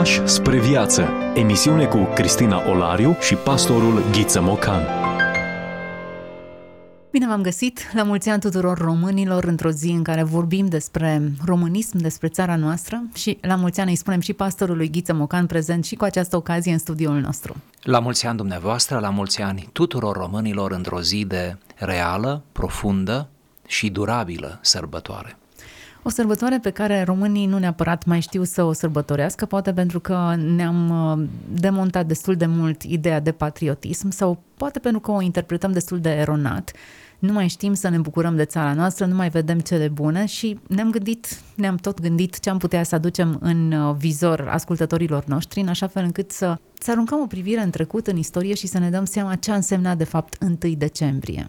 Pași spre viață. Emisiune cu Cristina Olariu și pastorul Ghiță Mocan. Bine v-am găsit la mulți ani tuturor românilor într-o zi în care vorbim despre românism, despre țara noastră și la mulți ani îi spunem și pastorului Ghiță Mocan prezent și cu această ocazie în studioul nostru. La mulți ani dumneavoastră, la mulți ani tuturor românilor într-o zi de reală, profundă și durabilă sărbătoare. O sărbătoare pe care românii nu neapărat mai știu să o sărbătorească, poate pentru că ne-am uh, demontat destul de mult ideea de patriotism sau poate pentru că o interpretăm destul de eronat. Nu mai știm să ne bucurăm de țara noastră, nu mai vedem cele bune și ne-am gândit, ne-am tot gândit ce am putea să aducem în uh, vizor ascultătorilor noștri, în așa fel încât să, să aruncăm o privire în trecut, în istorie și să ne dăm seama ce a însemnat de fapt 1 decembrie.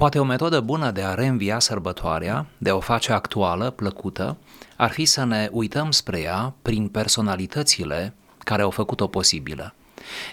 Poate o metodă bună de a reînvia sărbătoarea, de a o face actuală, plăcută, ar fi să ne uităm spre ea prin personalitățile care au făcut-o posibilă.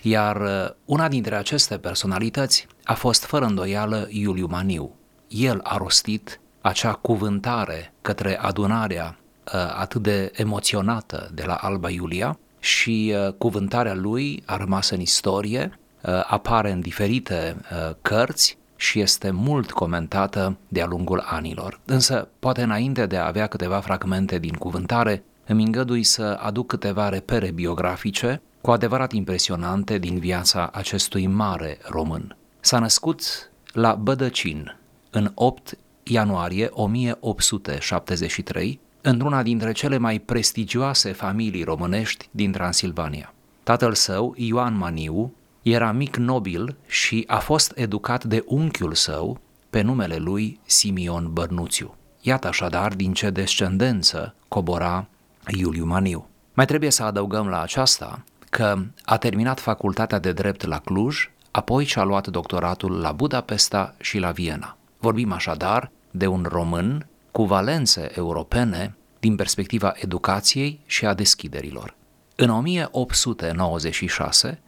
Iar uh, una dintre aceste personalități a fost fără îndoială Iuliu Maniu. El a rostit acea cuvântare către adunarea uh, atât de emoționată de la Alba Iulia și uh, cuvântarea lui a rămas în istorie, apare în diferite cărți și este mult comentată de-a lungul anilor. Însă, poate înainte de a avea câteva fragmente din cuvântare, îmi îngădui să aduc câteva repere biografice cu adevărat impresionante din viața acestui mare român. S-a născut la Bădăcin în 8 ianuarie 1873, într-una dintre cele mai prestigioase familii românești din Transilvania. Tatăl său, Ioan Maniu, era mic nobil și a fost educat de unchiul său pe numele lui Simion Bărnuțiu. Iată așadar din ce descendență cobora Iuliu Maniu. Mai trebuie să adăugăm la aceasta că a terminat facultatea de drept la Cluj, apoi și-a luat doctoratul la Budapesta și la Viena. Vorbim așadar de un român cu valențe europene din perspectiva educației și a deschiderilor. În 1896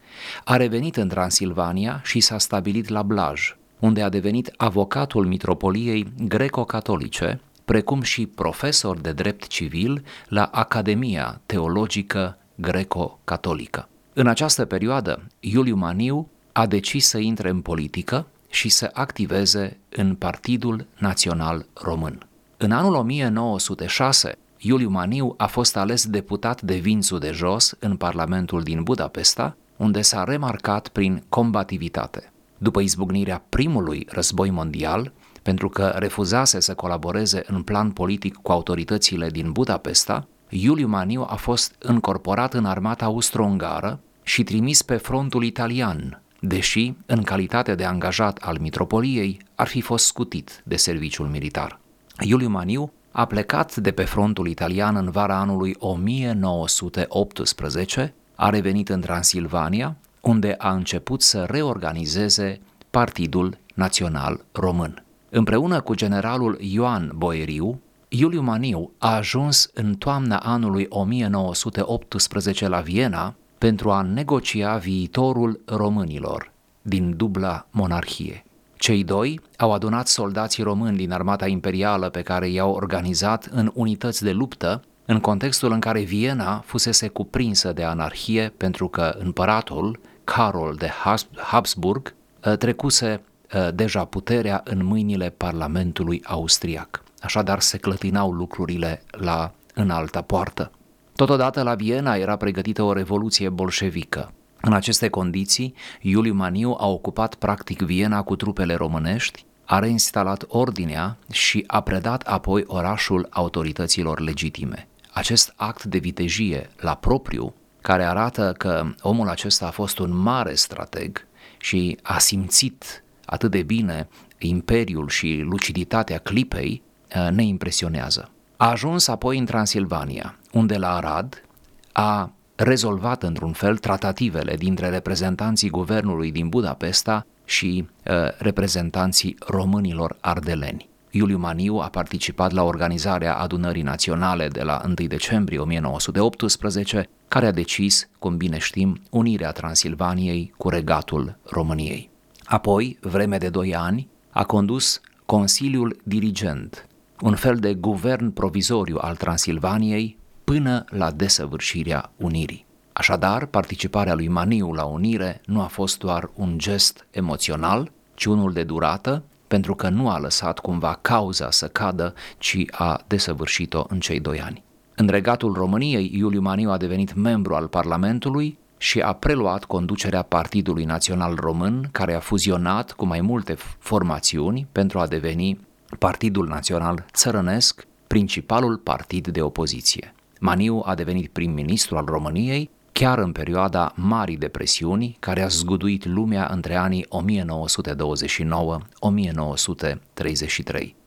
a revenit în Transilvania și s-a stabilit la Blaj, unde a devenit avocatul mitropoliei greco-catolice, precum și profesor de drept civil la Academia Teologică Greco-Catolică. În această perioadă, Iuliu Maniu a decis să intre în politică și să activeze în Partidul Național Român. În anul 1906, Iuliu Maniu a fost ales deputat de Vințu de Jos în Parlamentul din Budapesta, unde s-a remarcat prin combativitate. După izbucnirea primului război mondial, pentru că refuzase să colaboreze în plan politic cu autoritățile din Budapesta, Iuliu Maniu a fost încorporat în armata austro-ungară și trimis pe frontul italian, deși, în calitate de angajat al mitropoliei, ar fi fost scutit de serviciul militar. Iuliu Maniu a plecat de pe frontul italian în vara anului 1918, a revenit în Transilvania, unde a început să reorganizeze Partidul Național Român. Împreună cu generalul Ioan Boeriu, Iuliu Maniu a ajuns în toamna anului 1918 la Viena pentru a negocia viitorul românilor din dubla monarhie. Cei doi au adunat soldații români din armata imperială pe care i-au organizat în unități de luptă în contextul în care Viena fusese cuprinsă de anarhie pentru că împăratul, Carol de Habsburg, ă, trecuse ă, deja puterea în mâinile Parlamentului austriac. Așadar se clătinau lucrurile la înaltă poartă. Totodată la Viena era pregătită o revoluție bolșevică. În aceste condiții, Iuliu Maniu a ocupat practic Viena cu trupele românești, a reinstalat ordinea și a predat apoi orașul autorităților legitime. Acest act de vitejie la propriu, care arată că omul acesta a fost un mare strateg și a simțit atât de bine imperiul și luciditatea clipei, ne impresionează. A ajuns apoi în Transilvania, unde la Arad a rezolvat într-un fel tratativele dintre reprezentanții guvernului din Budapesta și uh, reprezentanții românilor ardeleni. Iuliu Maniu a participat la organizarea adunării naționale de la 1 decembrie 1918, care a decis, cum bine știm, unirea Transilvaniei cu regatul României. Apoi, vreme de doi ani, a condus Consiliul Dirigent, un fel de guvern provizoriu al Transilvaniei până la desăvârșirea unirii. Așadar, participarea lui Maniu la unire nu a fost doar un gest emoțional, ci unul de durată, pentru că nu a lăsat cumva cauza să cadă, ci a desăvârșit-o în cei doi ani. În regatul României, Iuliu Maniu a devenit membru al Parlamentului și a preluat conducerea Partidului Național Român, care a fuzionat cu mai multe formațiuni pentru a deveni Partidul Național Țărănesc, principalul partid de opoziție. Maniu a devenit prim-ministru al României chiar în perioada Marii Depresiuni, care a zguduit lumea între anii 1929-1933.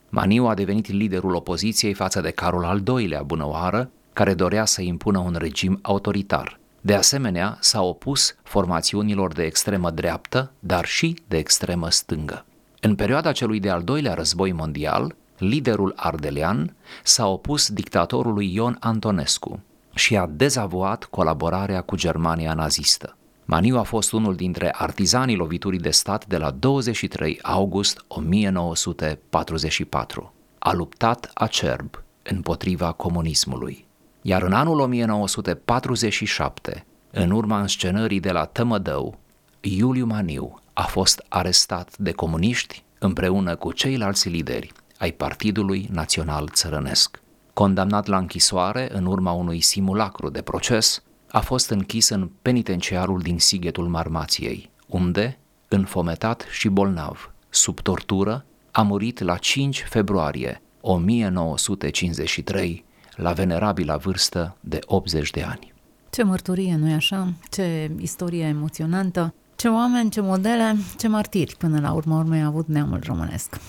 Maniu a devenit liderul opoziției față de Carol al II-lea Bunăoară, care dorea să impună un regim autoritar. De asemenea, s-a opus formațiunilor de extremă dreaptă, dar și de extremă stângă. În perioada celui de-al doilea război mondial, liderul ardelean s-a opus dictatorului Ion Antonescu și a dezavoat colaborarea cu Germania nazistă. Maniu a fost unul dintre artizanii loviturii de stat de la 23 august 1944. A luptat acerb împotriva comunismului. Iar în anul 1947, în urma înscenării de la Tămădău, Iuliu Maniu a fost arestat de comuniști împreună cu ceilalți lideri ai Partidului Național Țărănesc. Condamnat la închisoare în urma unui simulacru de proces, a fost închis în penitenciarul din Sighetul Marmației, unde, înfometat și bolnav, sub tortură, a murit la 5 februarie 1953, la venerabila vârstă de 80 de ani. Ce mărturie, nu-i așa? Ce istorie emoționantă, ce oameni, ce modele, ce martiri până la urmă urmei a avut neamul românesc.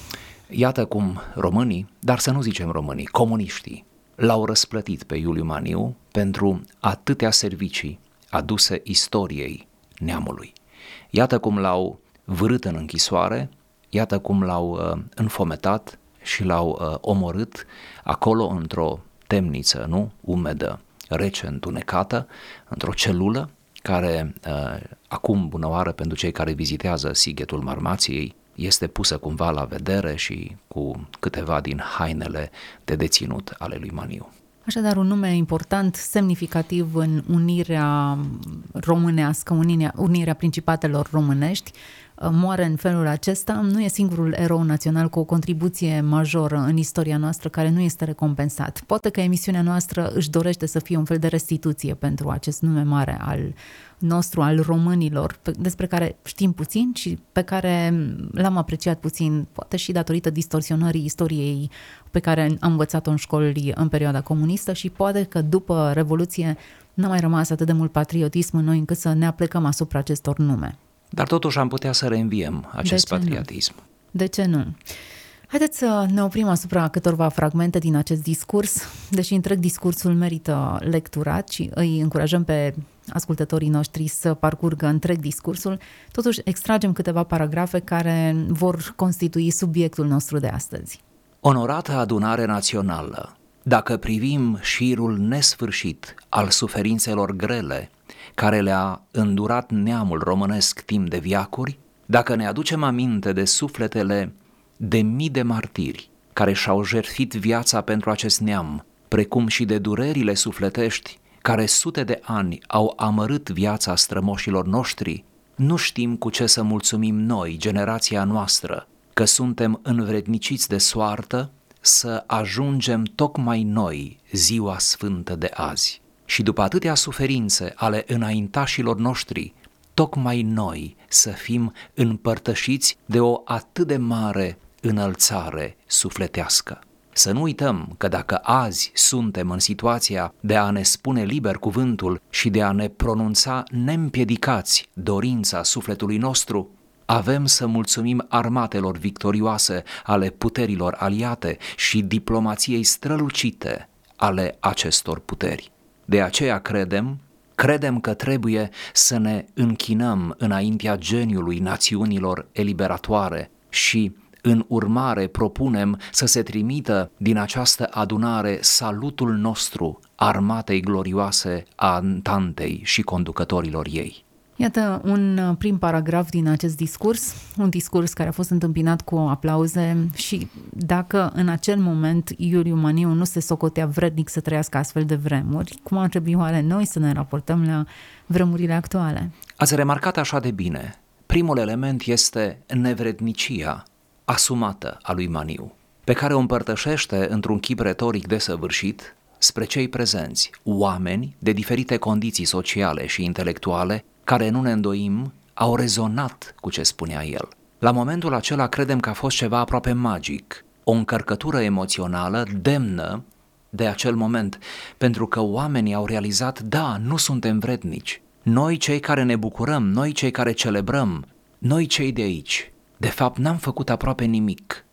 Iată cum românii, dar să nu zicem românii, comuniștii, l-au răsplătit pe Iuliu Maniu pentru atâtea servicii aduse istoriei neamului. Iată cum l-au vârât în închisoare, iată cum l-au uh, înfometat și l-au uh, omorât acolo într-o temniță, nu? Umedă, rece, întunecată, într-o celulă care uh, acum, bună oară pentru cei care vizitează Sighetul Marmației, este pusă cumva la vedere și cu câteva din hainele de deținut ale lui Maniu. Așadar, un nume important, semnificativ în unirea românească, unirea, unirea principatelor românești, moare în felul acesta, nu e singurul erou național cu o contribuție majoră în istoria noastră care nu este recompensat. Poate că emisiunea noastră își dorește să fie un fel de restituție pentru acest nume mare al nostru, al românilor, despre care știm puțin și pe care l-am apreciat puțin, poate și datorită distorsionării istoriei pe care am învățat-o în școli în perioada comunistă și poate că după Revoluție n-a mai rămas atât de mult patriotism în noi încât să ne aplecăm asupra acestor nume. Dar totuși am putea să reînviem acest de patriotism. Nu? De ce nu? Haideți să ne oprim asupra câtorva fragmente din acest discurs, deși întreg discursul merită lecturat și îi încurajăm pe ascultătorii noștri să parcurgă întreg discursul, totuși extragem câteva paragrafe care vor constitui subiectul nostru de astăzi. Onorată adunare națională, dacă privim șirul nesfârșit al suferințelor grele care le-a îndurat neamul românesc timp de viacuri, dacă ne aducem aminte de sufletele de mii de martiri care și-au jertfit viața pentru acest neam, precum și de durerile sufletești care sute de ani au amărât viața strămoșilor noștri, nu știm cu ce să mulțumim noi, generația noastră, că suntem învredniciți de soartă să ajungem tocmai noi ziua sfântă de azi. Și după atâtea suferințe ale înaintașilor noștri, tocmai noi să fim împărtășiți de o atât de mare înălțare sufletească. Să nu uităm că dacă azi suntem în situația de a ne spune liber cuvântul și de a ne pronunța neîmpiedicați dorința sufletului nostru, avem să mulțumim armatelor victorioase ale puterilor aliate și diplomației strălucite ale acestor puteri. De aceea credem, credem că trebuie să ne închinăm înaintea geniului națiunilor eliberatoare și în urmare propunem să se trimită din această adunare salutul nostru armatei glorioase a Antantei și conducătorilor ei. Iată un uh, prim paragraf din acest discurs, un discurs care a fost întâmpinat cu aplauze și dacă în acel moment Iuliu Maniu nu se socotea vrednic să trăiască astfel de vremuri, cum ar trebui oare noi să ne raportăm la vremurile actuale? Ați remarcat așa de bine. Primul element este nevrednicia asumată a lui Maniu, pe care o împărtășește într-un chip retoric desăvârșit spre cei prezenți, oameni de diferite condiții sociale și intelectuale, care nu ne îndoim, au rezonat cu ce spunea el. La momentul acela credem că a fost ceva aproape magic, o încărcătură emoțională demnă de acel moment, pentru că oamenii au realizat, da, nu suntem vrednici. Noi cei care ne bucurăm, noi cei care celebrăm, noi cei de aici, de fapt n-am făcut aproape nimic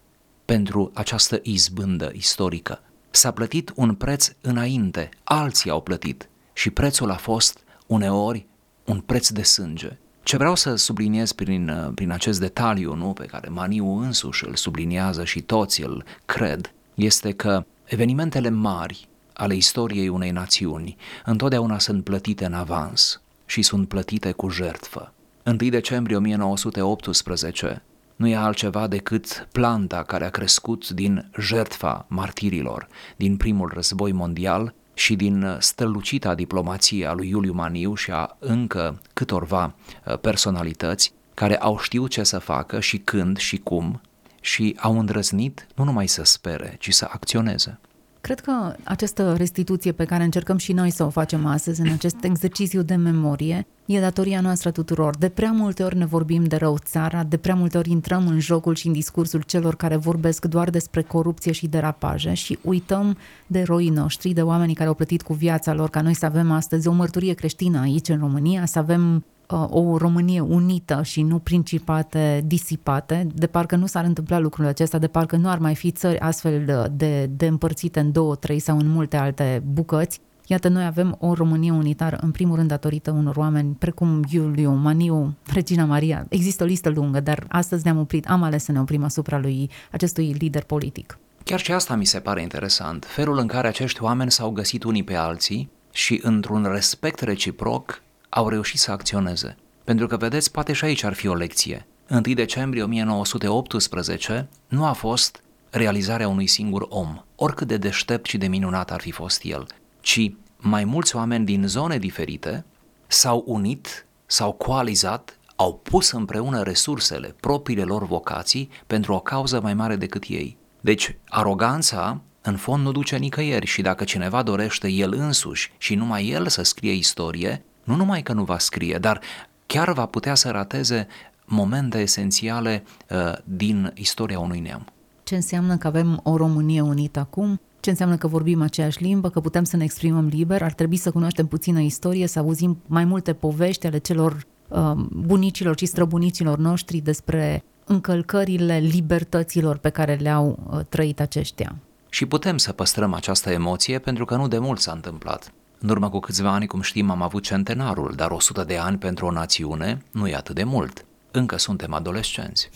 pentru această izbândă istorică. S-a plătit un preț înainte, alții au plătit și prețul a fost uneori un preț de sânge. Ce vreau să subliniez prin, prin acest detaliu nu, pe care Maniu însuși îl subliniază și toți îl cred, este că evenimentele mari ale istoriei unei națiuni întotdeauna sunt plătite în avans și sunt plătite cu jertfă. 1 decembrie 1918 nu e altceva decât planta care a crescut din jertfa martirilor din primul război mondial și din strălucita diplomație a lui Iuliu Maniu și a încă câtorva uh, personalități care au știut ce să facă și când și cum și au îndrăznit nu numai să spere, ci să acționeze. Cred că această restituție pe care încercăm și noi să o facem astăzi în acest exercițiu de memorie e datoria noastră tuturor. De prea multe ori ne vorbim de rău țara, de prea multe ori intrăm în jocul și în discursul celor care vorbesc doar despre corupție și derapaje și uităm de eroii noștri, de oamenii care au plătit cu viața lor ca noi să avem astăzi o mărturie creștină aici în România, să avem Uh, o Românie unită și nu principate disipate, de parcă nu s-ar întâmpla lucrul acesta, de parcă nu ar mai fi țări astfel de, de împărțite în două, trei sau în multe alte bucăți. Iată, noi avem o Românie unitară, în primul rând datorită unor oameni precum Iuliu, Maniu, Regina Maria. Există o listă lungă, dar astăzi ne-am oprit, am ales să ne oprim asupra lui acestui lider politic. Chiar și asta mi se pare interesant, felul în care acești oameni s-au găsit unii pe alții și într-un respect reciproc au reușit să acționeze. Pentru că, vedeți, poate și aici ar fi o lecție. 1 decembrie 1918 nu a fost realizarea unui singur om, oricât de deștept și de minunat ar fi fost el, ci mai mulți oameni din zone diferite s-au unit, s-au coalizat, au pus împreună resursele, propriile lor vocații pentru o cauză mai mare decât ei. Deci, aroganța în fond nu duce nicăieri și dacă cineva dorește el însuși și numai el să scrie istorie, nu numai că nu va scrie, dar chiar va putea să rateze momente esențiale uh, din istoria unui neam. Ce înseamnă că avem o Românie unită acum? Ce înseamnă că vorbim aceeași limbă, că putem să ne exprimăm liber? Ar trebui să cunoaștem puțină istorie, să auzim mai multe povești ale celor uh, bunicilor și străbunicilor noștri despre încălcările libertăților pe care le-au uh, trăit aceștia. Și putem să păstrăm această emoție pentru că nu de mult s-a întâmplat. În urmă cu câțiva ani, cum știm, am avut centenarul, dar 100 de ani pentru o națiune nu e atât de mult. Încă suntem adolescenți.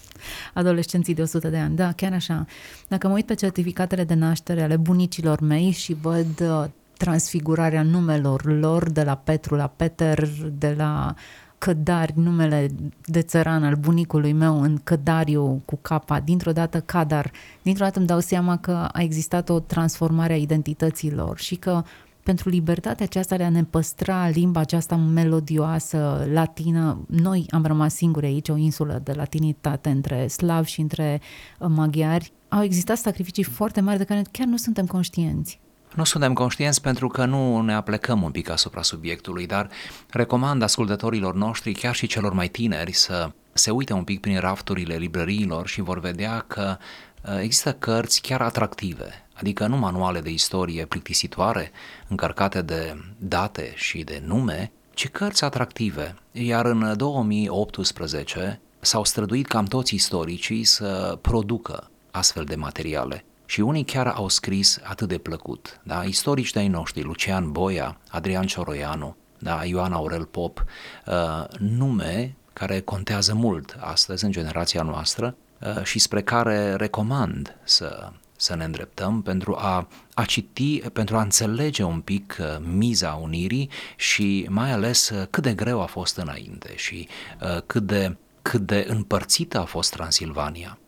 Adolescenții de 100 de ani, da, chiar așa. Dacă mă uit pe certificatele de naștere ale bunicilor mei și văd uh, transfigurarea numelor lor de la Petru la Peter, de la Cădari, numele de țăran al bunicului meu în Cădariu cu capa, dintr-o dată Cadar, dintr-o dată îmi dau seama că a existat o transformare a identităților și că pentru libertatea aceasta de a ne păstra limba aceasta melodioasă, latină. Noi am rămas singuri aici, o insulă de latinitate între slavi și între uh, maghiari. Au existat sacrificii foarte mari de care chiar nu suntem conștienți. Nu suntem conștienți pentru că nu ne aplecăm un pic asupra subiectului, dar recomand ascultătorilor noștri, chiar și celor mai tineri, să se uite un pic prin rafturile librăriilor și vor vedea că uh, există cărți chiar atractive, adică nu manuale de istorie plictisitoare, încărcate de date și de nume, ci cărți atractive. Iar în 2018 s-au străduit cam toți istoricii să producă astfel de materiale. Și unii chiar au scris atât de plăcut. Da? Istorici de-ai noștri, Lucian Boia, Adrian Cioroianu, da? Ioan Aurel Pop, uh, nume care contează mult astăzi în generația noastră uh, și spre care recomand să să ne îndreptăm pentru a, a citi, pentru a înțelege un pic uh, miza unirii și mai ales uh, cât de greu a fost înainte și uh, cât de, cât de împărțită a fost Transilvania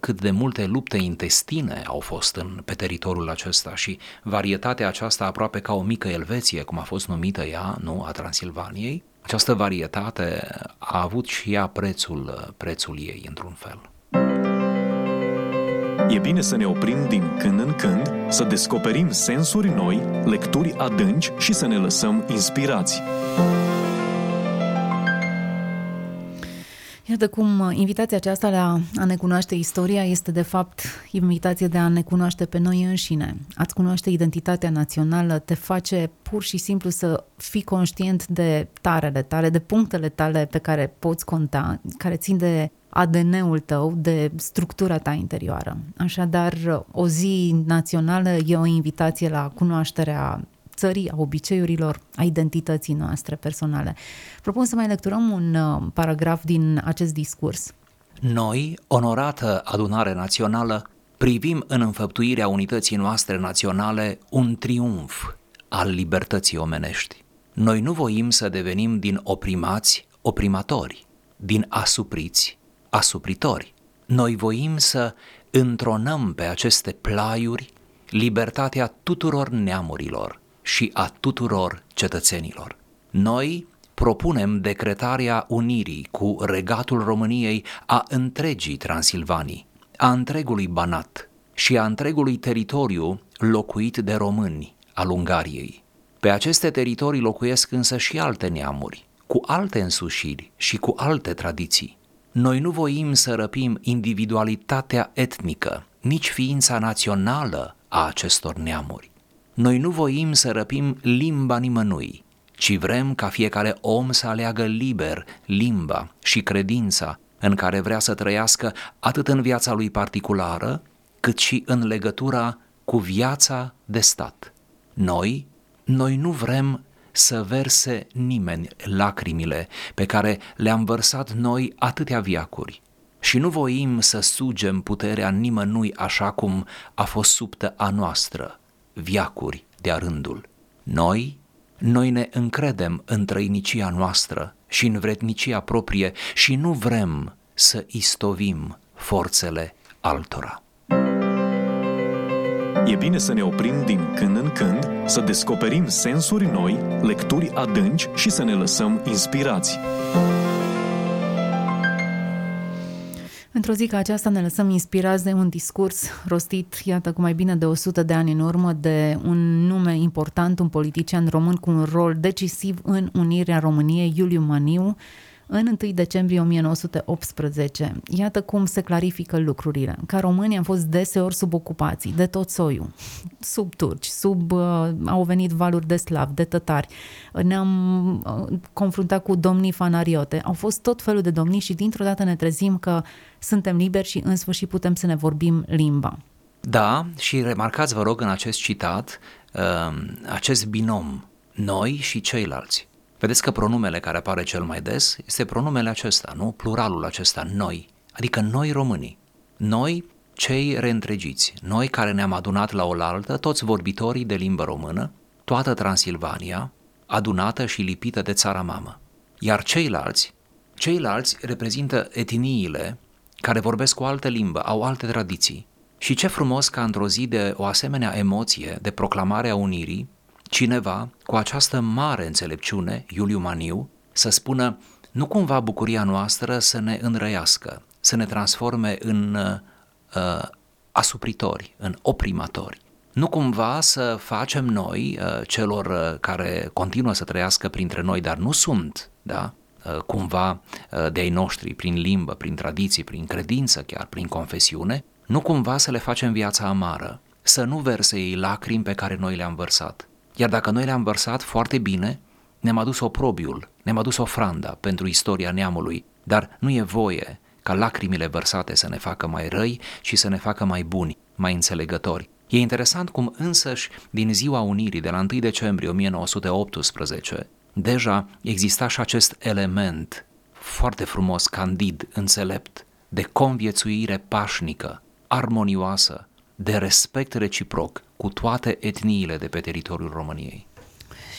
cât de multe lupte intestine au fost în, pe teritoriul acesta și varietatea aceasta aproape ca o mică Elveție, cum a fost numită ea, nu, a Transilvaniei, această varietate a avut și ea prețul, prețul ei, într-un fel. E bine să ne oprim din când în când, să descoperim sensuri noi, lecturi adânci și să ne lăsăm inspirați. Iată cum uh, invitația aceasta la a ne cunoaște istoria este de fapt invitație de a ne cunoaște pe noi înșine. Ați cunoaște identitatea națională te face pur și simplu să fii conștient de tarele tale, de punctele tale pe care poți conta, care țin de ADN-ul tău, de structura ta interioară. Așadar, o zi națională e o invitație la cunoașterea țării, a obiceiurilor, a identității noastre personale. Propun să mai lecturăm un uh, paragraf din acest discurs. Noi, onorată adunare națională, privim în înfăptuirea unității noastre naționale un triumf al libertății omenești. Noi nu voim să devenim din oprimați oprimatori, din asupriți asupritori. Noi voim să întronăm pe aceste plaiuri libertatea tuturor neamurilor și a tuturor cetățenilor. Noi propunem decretarea unirii cu regatul României a întregii Transilvanii, a întregului Banat și a întregului teritoriu locuit de români al Ungariei. Pe aceste teritorii locuiesc însă și alte neamuri, cu alte însușiri și cu alte tradiții. Noi nu voim să răpim individualitatea etnică, nici ființa națională a acestor neamuri. Noi nu voim să răpim limba nimănui, ci vrem ca fiecare om să aleagă liber limba și credința în care vrea să trăiască atât în viața lui particulară, cât și în legătura cu viața de stat. Noi, noi nu vrem să verse nimeni lacrimile pe care le-am vărsat noi atâtea viacuri. Și nu voim să sugem puterea nimănui așa cum a fost subtă a noastră, viacuri de-a rândul. Noi, noi ne încredem în trăinicia noastră și în vrednicia proprie și nu vrem să istovim forțele altora. E bine să ne oprim din când în când, să descoperim sensuri noi, lecturi adânci și să ne lăsăm inspirați. Într-o zi ca aceasta ne lăsăm inspirați de un discurs rostit, iată, cu mai bine de 100 de ani în urmă, de un nume important, un politician român cu un rol decisiv în unirea României, Iuliu Maniu, în 1 decembrie 1918. Iată cum se clarifică lucrurile. Ca români am fost deseori sub ocupații, de tot soiul, sub turci, sub, uh, au venit valuri de slav, de tătari, ne-am uh, confruntat cu domnii fanariote, au fost tot felul de domnii și dintr-o dată ne trezim că suntem liberi și în sfârșit putem să ne vorbim limba. Da, și remarcați, vă rog, în acest citat, uh, acest binom, noi și ceilalți. Vedeți că pronumele care apare cel mai des este pronumele acesta, nu? Pluralul acesta, noi, adică noi românii. Noi, cei reîntregiți, noi care ne-am adunat la oaltă, toți vorbitorii de limbă română, toată Transilvania, adunată și lipită de țara mamă. Iar ceilalți, ceilalți reprezintă etniile care vorbesc o altă limbă, au alte tradiții. Și ce frumos ca într-o zi de o asemenea emoție, de proclamare a unirii, cineva cu această mare înțelepciune, Iuliu Maniu, să spună nu cumva bucuria noastră să ne înrăiască, să ne transforme în uh, asupritori, în oprimatori. Nu cumva să facem noi, uh, celor uh, care continuă să trăiască printre noi, dar nu sunt, da, uh, cumva uh, de ai noștri, prin limbă, prin tradiții, prin credință chiar, prin confesiune, nu cumva să le facem viața amară, să nu verse ei lacrimi pe care noi le-am vărsat, iar dacă noi le-am vărsat foarte bine, ne-am adus oprobiul, ne-am adus ofranda pentru istoria neamului, dar nu e voie ca lacrimile vărsate să ne facă mai răi și să ne facă mai buni, mai înțelegători. E interesant cum însăși din ziua Unirii de la 1 decembrie 1918 deja exista și acest element foarte frumos, candid, înțelept, de conviețuire pașnică, armonioasă, de respect reciproc cu toate etniile de pe teritoriul României.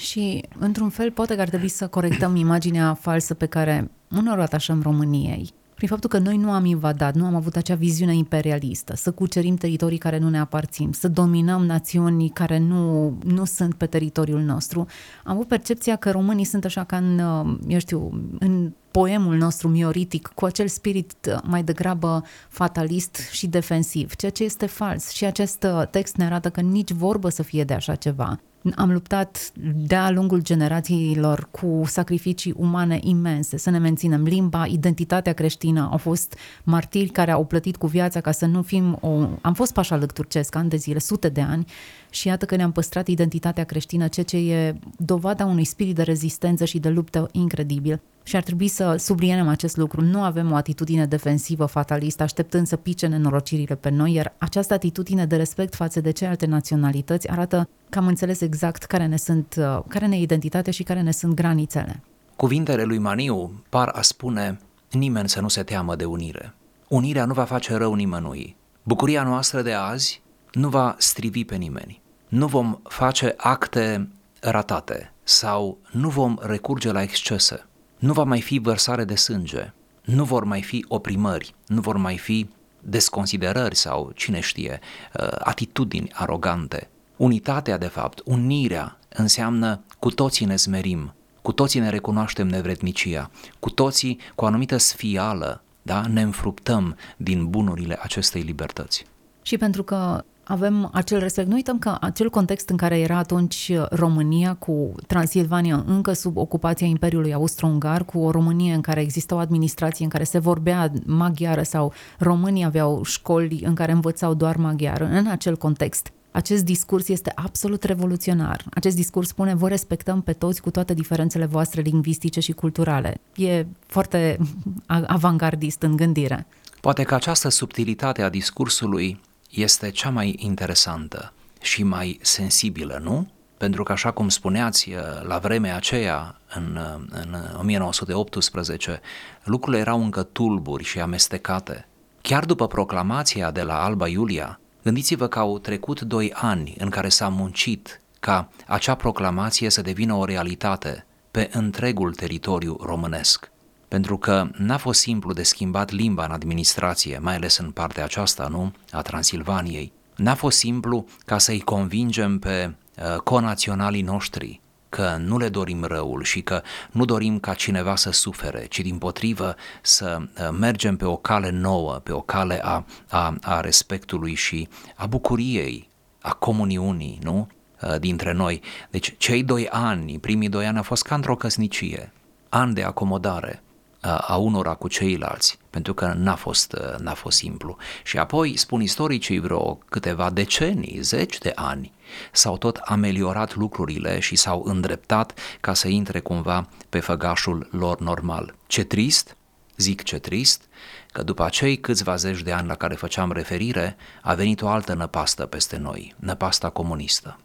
Și, într-un fel, poate că ar trebui să corectăm imaginea falsă pe care unor atașăm României prin faptul că noi nu am invadat, nu am avut acea viziune imperialistă, să cucerim teritorii care nu ne aparțin, să dominăm națiuni care nu, nu sunt pe teritoriul nostru. Am avut percepția că românii sunt așa ca în, eu știu, în poemul nostru mioritic, cu acel spirit mai degrabă fatalist și defensiv, ceea ce este fals. Și acest text ne arată că nici vorbă să fie de așa ceva. Am luptat de-a lungul generațiilor cu sacrificii umane imense, să ne menținem limba, identitatea creștină. Au fost martiri care au plătit cu viața ca să nu fim o... Am fost pașalăc turcesc ani de zile, sute de ani și iată că ne-am păstrat identitatea creștină, ceea ce e dovada unui spirit de rezistență și de luptă incredibil. Și ar trebui să subliniem acest lucru. Nu avem o atitudine defensivă fatalistă, așteptând să pice nenorocirile pe noi, iar această atitudine de respect față de celelalte naționalități arată că am înțeles exact care ne sunt, uh, care ne identitate și care ne sunt granițele. Cuvintele lui Maniu par a spune nimeni să nu se teamă de unire. Unirea nu va face rău nimănui. Bucuria noastră de azi nu va strivi pe nimeni. Nu vom face acte ratate sau nu vom recurge la excese. Nu va mai fi vărsare de sânge. Nu vor mai fi oprimări. Nu vor mai fi desconsiderări sau, cine știe, uh, atitudini arogante. Unitatea, de fapt, unirea, înseamnă cu toții ne zmerim, cu toții ne recunoaștem nevrednicia, cu toții cu o anumită sfială, da, ne înfruptăm din bunurile acestei libertăți. Și pentru că avem acel respect. Nu uităm că acel context în care era atunci România cu Transilvania încă sub ocupația Imperiului Austro-Ungar, cu o Românie în care exista o administrație în care se vorbea maghiară sau românii aveau școli în care învățau doar maghiară, în acel context. Acest discurs este absolut revoluționar. Acest discurs spune vă respectăm pe toți cu toate diferențele voastre lingvistice și culturale. E foarte avangardist în gândire. Poate că această subtilitate a discursului este cea mai interesantă și mai sensibilă, nu? Pentru că, așa cum spuneați, uh, la vremea aceea, în, uh, în 1918, lucrurile erau încă tulburi și amestecate. Chiar după proclamația de la Alba Iulia, gândiți-vă că au trecut doi ani în care s-a muncit ca acea proclamație să devină o realitate pe întregul teritoriu românesc pentru că n-a fost simplu de schimbat limba în administrație, mai ales în partea aceasta, nu, a Transilvaniei. N-a fost simplu ca să-i convingem pe uh, conaționalii noștri că nu le dorim răul și că nu dorim ca cineva să sufere, ci din potrivă să uh, mergem pe o cale nouă, pe o cale a, a, a respectului și a bucuriei, a comuniunii, nu? Uh, dintre noi. Deci cei doi ani, primii doi ani a fost ca într-o căsnicie, ani de acomodare, a unora cu ceilalți, pentru că n-a fost, n-a fost simplu. Și apoi, spun istoricii, vreo câteva decenii, zeci de ani, s-au tot ameliorat lucrurile și s-au îndreptat ca să intre cumva pe făgașul lor normal. Ce trist, zic ce trist, că după acei câțiva zeci de ani la care făceam referire, a venit o altă năpastă peste noi, năpasta comunistă.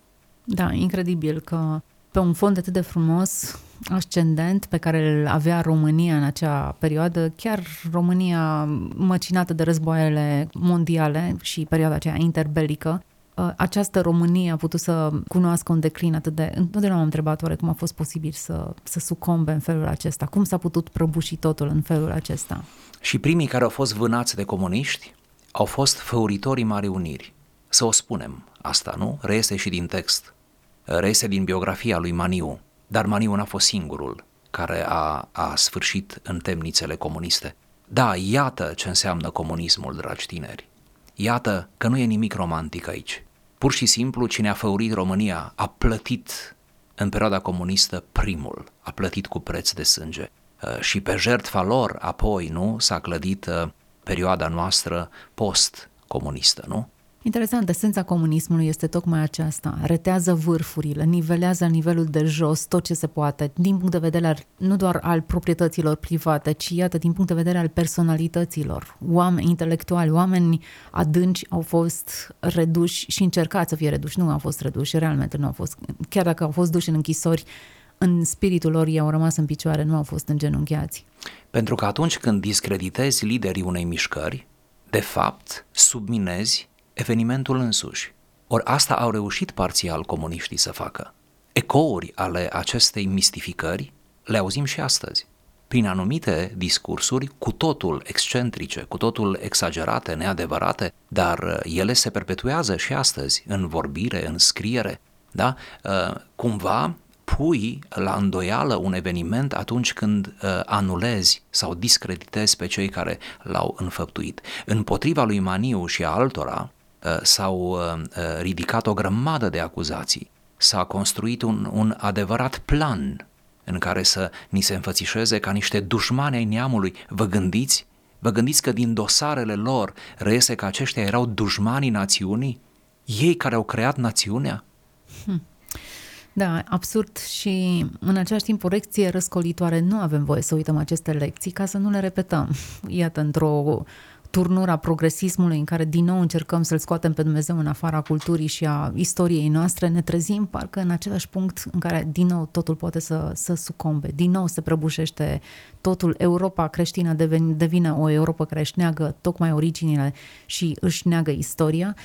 Da, incredibil că pe un fond atât de frumos, ascendent, pe care îl avea România în acea perioadă, chiar România măcinată de războaiele mondiale și perioada aceea interbelică, ă, această Românie a putut să cunoască un declin atât de... Întotdeauna m-am întrebat oare cum a fost posibil să, să sucombe în felul acesta, cum s-a putut prăbuși totul în felul acesta. Și primii care au fost vânați de comuniști au fost făuritorii Marii Uniri. Să o spunem asta, nu? Reiese și din text reiese din biografia lui Maniu, dar Maniu n-a fost singurul care a, a sfârșit în temnițele comuniste. Da, iată ce înseamnă comunismul, dragi tineri. Iată că nu e nimic romantic aici. Pur și simplu, cine a făurit România a plătit în perioada comunistă primul, a plătit cu preț de sânge. Uh, și pe jertfa lor, apoi, nu, s-a clădit uh, perioada noastră post-comunistă, nu? Interesant, esența comunismului este tocmai aceasta. Retează vârfurile, nivelează nivelul de jos tot ce se poate, din punct de vedere al, nu doar al proprietăților private, ci iată, din punct de vedere al personalităților. Oameni intelectuali, oameni adânci au fost reduși și încercați să fie reduși. Nu au fost reduși, realmente nu au fost. Chiar dacă au fost duși în închisori, în spiritul lor ei au rămas în picioare, nu au fost îngenunchiați. Pentru că atunci când discreditezi liderii unei mișcări, de fapt, subminezi evenimentul însuși. Ori asta au reușit parțial comuniștii să facă. Ecouri ale acestei mistificări le auzim și astăzi prin anumite discursuri cu totul excentrice, cu totul exagerate, neadevărate, dar uh, ele se perpetuează și astăzi în vorbire, în scriere, da? Uh, cumva pui la îndoială un eveniment atunci când uh, anulezi sau discreditezi pe cei care l-au înfăptuit. Împotriva lui Maniu și a altora s-au ridicat o grămadă de acuzații, s-a construit un, un adevărat plan în care să ni se înfățișeze ca niște dușmani ai neamului. Vă gândiți? Vă gândiți că din dosarele lor reiese că aceștia erau dușmanii națiunii? Ei care au creat națiunea? Hmm. Da, absurd și în același timp o lecție răscolitoare. Nu avem voie să uităm aceste lecții ca să nu le repetăm. Iată, într-o turnura progresismului în care din nou încercăm să-L scoatem pe Dumnezeu în afara culturii și a istoriei noastre, ne trezim parcă în același punct în care din nou totul poate să, să sucombe, din nou se prăbușește totul, Europa creștină devine, devine o Europa care își neagă tocmai originile și își neagă istoria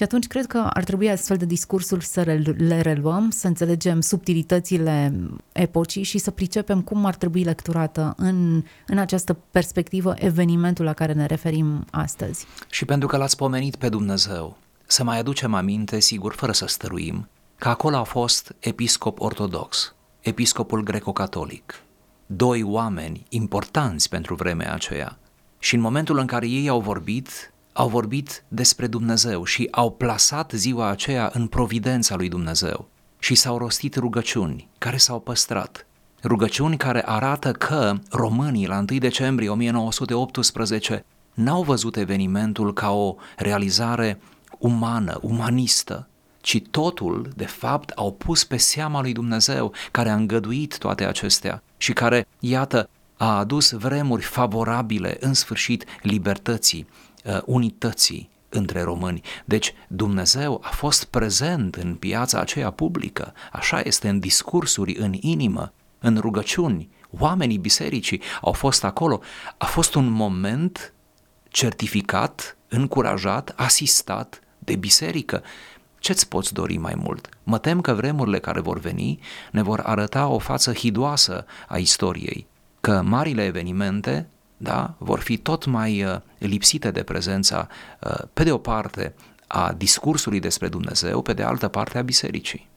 și atunci cred că ar trebui astfel de discursuri să le reluăm, să înțelegem subtilitățile epocii și să pricepem cum ar trebui lecturată în, în această perspectivă evenimentul la care ne referim astăzi. Și pentru că l-ați pomenit pe Dumnezeu, să mai aducem aminte, sigur, fără să stăruim, că acolo a fost episcop ortodox, episcopul greco-catolic, doi oameni importanți pentru vremea aceea. Și în momentul în care ei au vorbit, au vorbit despre Dumnezeu și au plasat ziua aceea în providența lui Dumnezeu și s-au rostit rugăciuni care s-au păstrat. Rugăciuni care arată că românii la 1 decembrie 1918 n-au văzut evenimentul ca o realizare umană, umanistă, ci totul, de fapt, au pus pe seama lui Dumnezeu, care a îngăduit toate acestea și care, iată, a adus vremuri favorabile, în sfârșit, libertății, uh, unității între români. Deci Dumnezeu a fost prezent în piața aceea publică, așa este în discursuri, în inimă, în rugăciuni. Oamenii bisericii au fost acolo. A fost un moment certificat, încurajat, asistat de biserică. Ce-ți poți dori mai mult? Mă tem că vremurile care vor veni ne vor arăta o față hidoasă a istoriei, că marile evenimente da, vor fi tot mai uh, lipsite de prezența, uh, pe de o parte, a discursului despre Dumnezeu, pe de altă parte a bisericii.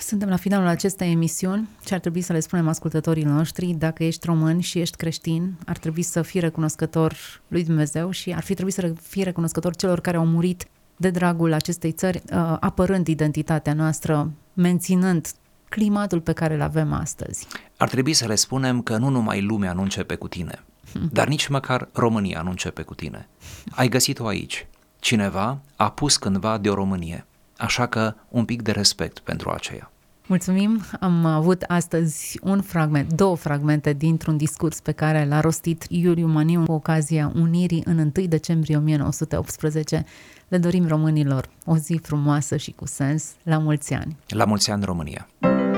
Suntem la finalul acestei emisiuni și ar trebui să le spunem ascultătorii noștri, dacă ești român și ești creștin, ar trebui să fii recunoscător lui Dumnezeu și ar fi trebuit să fii recunoscător celor care au murit de dragul acestei țări, uh, apărând identitatea noastră, menținând climatul pe care îl avem astăzi. Ar trebui să le spunem că nu numai lumea nu începe cu tine, dar nici măcar România nu începe cu tine. Ai găsit-o aici. Cineva a pus cândva de o Românie, așa că un pic de respect pentru aceea. Mulțumim! Am avut astăzi un fragment, două fragmente dintr-un discurs pe care l-a rostit Iuliu Maniu cu ocazia unirii în 1 decembrie 1918. Le dorim românilor o zi frumoasă și cu sens. La mulți ani! La mulți ani, România!